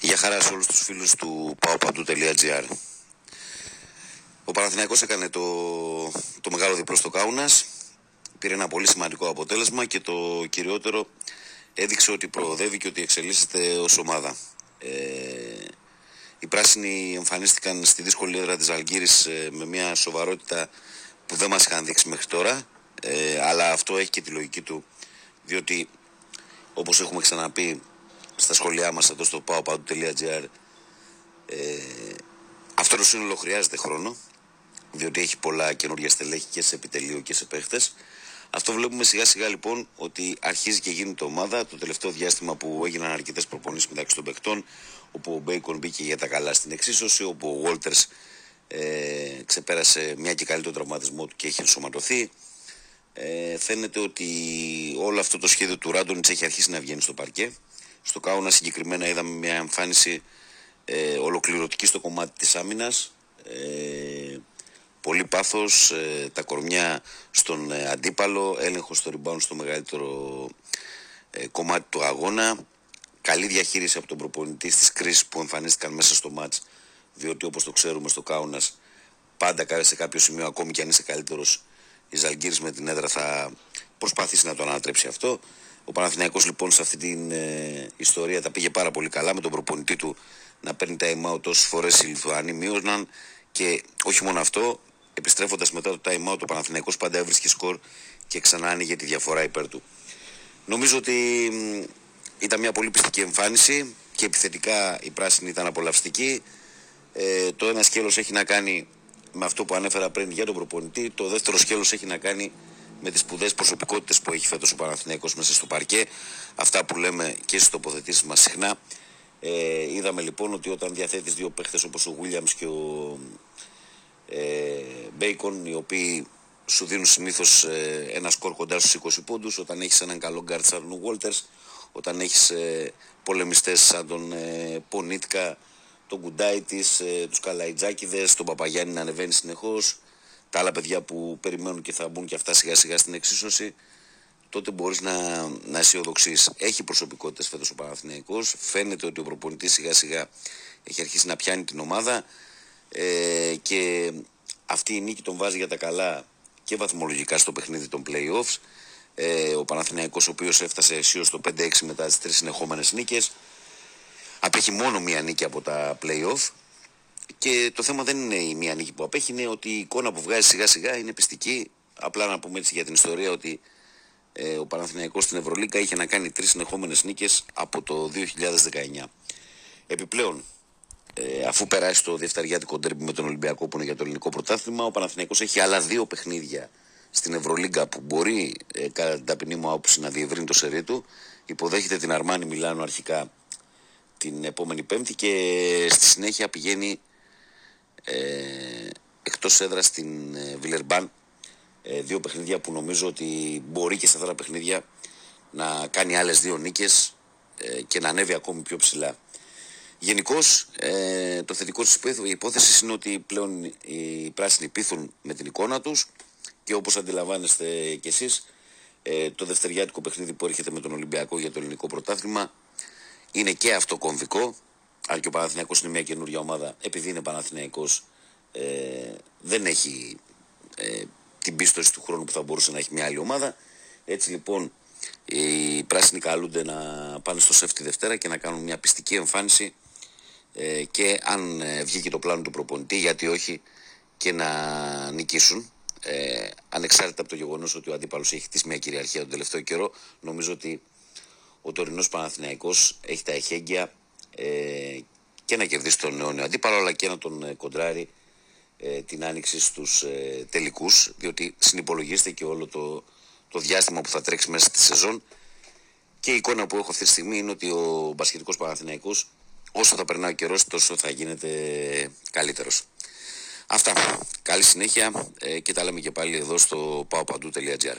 Για χαρά σε όλους τους φίλους του paopandou.gr Ο Παναθηναϊκός έκανε το, το μεγάλο διπλό στο Κάουνας πήρε ένα πολύ σημαντικό αποτέλεσμα και το κυριότερο έδειξε ότι προοδεύει και ότι εξελίσσεται ως ομάδα. Ε, οι πράσινοι εμφανίστηκαν στη δύσκολη έδρα της Αλγύρης ε, με μια σοβαρότητα που δεν μας είχαν δείξει μέχρι τώρα ε, αλλά αυτό έχει και τη λογική του διότι όπως έχουμε ξαναπεί στα σχόλιά μας εδώ στο paopadu.gr ε, αυτό το σύνολο χρειάζεται χρόνο διότι έχει πολλά καινούργια στελέχη και σε επιτελείο και σε παίχτες. Αυτό βλέπουμε σιγά σιγά λοιπόν ότι αρχίζει και γίνεται ομάδα. Το τελευταίο διάστημα που έγιναν αρκετές προπονήσεις μεταξύ των παιχτών όπου ο Μπέικον μπήκε για τα καλά στην εξίσωση όπου ο Βόλτερς ε, ξεπέρασε μια και καλύτερο τραυματισμό του και έχει ενσωματωθεί. Ε, φαίνεται ότι όλο αυτό το σχέδιο του Ράντονιτς έχει αρχίσει να βγαίνει στο παρκέ στο Κάουνα συγκεκριμένα είδαμε μια εμφάνιση ε, ολοκληρωτική στο κομμάτι της άμυνας. Ε, πολύ πάθος, ε, τα κορμιά στον ε, αντίπαλο, έλεγχος στο rebound στο μεγαλύτερο ε, κομμάτι του αγώνα. Καλή διαχείριση από τον προπονητή στις κρίσεις που εμφανίστηκαν μέσα στο μάτς, διότι όπως το ξέρουμε στο Κάουνας πάντα σε κάποιο σημείο ακόμη και αν είσαι καλύτερος η Ζαλγκύρης με την έδρα θα προσπαθήσει να το ανατρέψει αυτό. Ο Παναθηναϊκός λοιπόν σε αυτή την ε, ιστορία τα πήγε πάρα πολύ καλά με τον προπονητή του να παίρνει τα time out φορές οι Λιθουανοί μείωναν και όχι μόνο αυτό, επιστρέφοντας μετά το time out ο Παναθηναϊκός πάντα έβρισκε σκορ και ξανά άνοιγε τη διαφορά υπέρ του. Νομίζω ότι ήταν μια πολύ πιστική εμφάνιση και επιθετικά η πράσινη ήταν απολαυστική. Ε, το ένα σκέλος έχει να κάνει με αυτό που ανέφερα πριν για τον προπονητή, το δεύτερο σκέλος έχει να κάνει με τις σπουδαίες προσωπικότητες που έχει φέτος ο Παναθηναϊκός μέσα στο παρκέ, αυτά που λέμε και στις τοποθετήσεις μας συχνά. Ε, είδαμε λοιπόν ότι όταν διαθέτεις δύο παίχτες όπως ο Williams και ο ε, Bacon, οι οποίοι σου δίνουν συνήθως ε, ένα σκορ κοντά στους 20 πόντους, όταν έχεις έναν καλό γκάρτ σαν τον Walters, όταν έχεις ε, πολεμιστές σαν τον ε, Πονίτκα, τον Κουντάιτης, ε, τους Καλαϊτζάκηδες, τον Παπαγιάννη να ανεβαίνει συνεχώς, τα άλλα παιδιά που περιμένουν και θα μπουν και αυτά σιγά σιγά στην εξίσωση, τότε μπορείς να, να αισιοδοξείς. Έχει προσωπικότητες φέτος ο Παναθηναϊκός. Φαίνεται ότι ο προπονητής σιγά σιγά έχει αρχίσει να πιάνει την ομάδα ε, και αυτή η νίκη τον βάζει για τα καλά και βαθμολογικά στο παιχνίδι των playoffs. Ε, ο Παναθηναϊκός ο οποίος έφτασε αισίως στο 5-6 μετά τις τρεις συνεχόμενες νίκες απέχει μόνο μία νίκη από τα playoff και το θέμα δεν είναι η μία νίκη που απέχει, είναι ότι η εικόνα που βγάζει σιγά σιγά είναι πιστική. Απλά να πούμε έτσι για την ιστορία ότι ε, ο Παναθηναϊκός στην Ευρωλίγκα είχε να κάνει τρεις συνεχόμενες νίκες από το 2019. Επιπλέον, ε, αφού περάσει το Δευταριάτικο ντέρμπι με τον Ολυμπιακό που είναι για το ελληνικό πρωτάθλημα, ο Παναθηναϊκός έχει άλλα δύο παιχνίδια στην Ευρωλίγκα που μπορεί ε, κατά την ταπεινή μου άποψη να διευρύνει το σερί του. Υποδέχεται την Αρμάνη Μιλάνο αρχικά την επόμενη Πέμπτη και στη συνέχεια πηγαίνει ε, εκτός έδρας στην ε, Βιλερμπάν ε, δύο παιχνίδια που νομίζω ότι μπορεί και σε αυτά τα παιχνίδια να κάνει άλλες δύο νίκες ε, και να ανέβει ακόμη πιο ψηλά. Γενικώς, ε, το θετικό της υπόθεσης είναι ότι πλέον οι πράσινοι πείθουν με την εικόνα τους και όπως αντιλαμβάνεστε κι εσείς ε, το δευτεριάτικο παιχνίδι που έρχεται με τον Ολυμπιακό για το ελληνικό πρωτάθλημα είναι και αυτό κομβικό αν και ο Παναθηναϊκός είναι μια καινούργια ομάδα, επειδή είναι Παναθηναϊκός, ε, δεν έχει ε, την πίστοση του χρόνου που θα μπορούσε να έχει μια άλλη ομάδα. Έτσι λοιπόν οι πράσινοι καλούνται να πάνε στο σεφ τη Δευτέρα και να κάνουν μια πιστική εμφάνιση ε, και αν ε, βγει και το πλάνο του προπονητή, γιατί όχι, και να νικήσουν. Ε, ανεξάρτητα από το γεγονός ότι ο αντίπαλος έχει χτίσει μια κυριαρχία τον τελευταίο καιρό, νομίζω ότι ο τωρινός Παναθηναϊκός έχει τα εχέγγυα ε, και να κερδίσει τον νέο αντίπαλο αλλά και να τον ε, κοντράρει ε, την άνοιξη στους ε, τελικούς διότι συνυπολογίστε και όλο το, το διάστημα που θα τρέξει μέσα στη σεζόν και η εικόνα που έχω αυτή τη στιγμή είναι ότι ο μπασχετικός Παναθηναϊκός όσο θα περνάει ο καιρός τόσο θα γίνεται καλύτερος. Αυτά. Καλή συνέχεια ε, και τα λέμε και πάλι εδώ στο paopandou.gr.